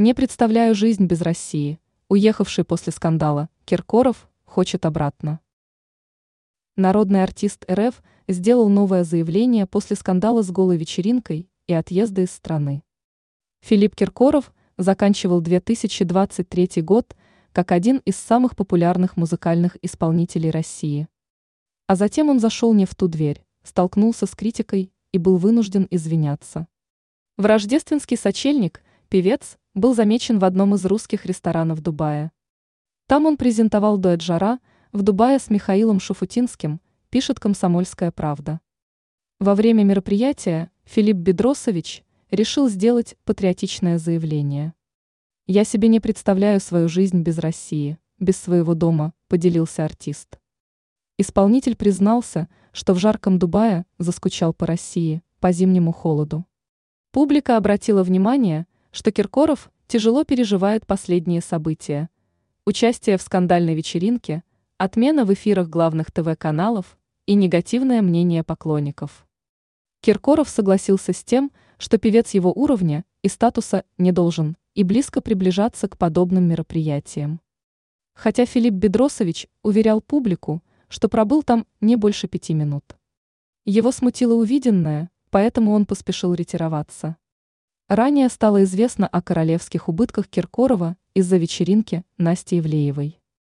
Не представляю жизнь без России. Уехавший после скандала Киркоров хочет обратно. Народный артист РФ сделал новое заявление после скандала с голой вечеринкой и отъезда из страны. Филипп Киркоров заканчивал 2023 год как один из самых популярных музыкальных исполнителей России. А затем он зашел не в ту дверь, столкнулся с критикой и был вынужден извиняться. В рождественский сочельник певец был замечен в одном из русских ресторанов Дубая. Там он презентовал дуэт «Жара» в Дубае с Михаилом Шуфутинским, пишет «Комсомольская правда». Во время мероприятия Филипп Бедросович решил сделать патриотичное заявление. «Я себе не представляю свою жизнь без России, без своего дома», – поделился артист. Исполнитель признался, что в жарком Дубае заскучал по России, по зимнему холоду. Публика обратила внимание, что Киркоров тяжело переживает последние события. Участие в скандальной вечеринке, отмена в эфирах главных ТВ-каналов и негативное мнение поклонников. Киркоров согласился с тем, что певец его уровня и статуса не должен и близко приближаться к подобным мероприятиям. Хотя Филипп Бедросович уверял публику, что пробыл там не больше пяти минут. Его смутило увиденное, поэтому он поспешил ретироваться. Ранее стало известно о королевских убытках Киркорова из-за вечеринки Насти Ивлеевой.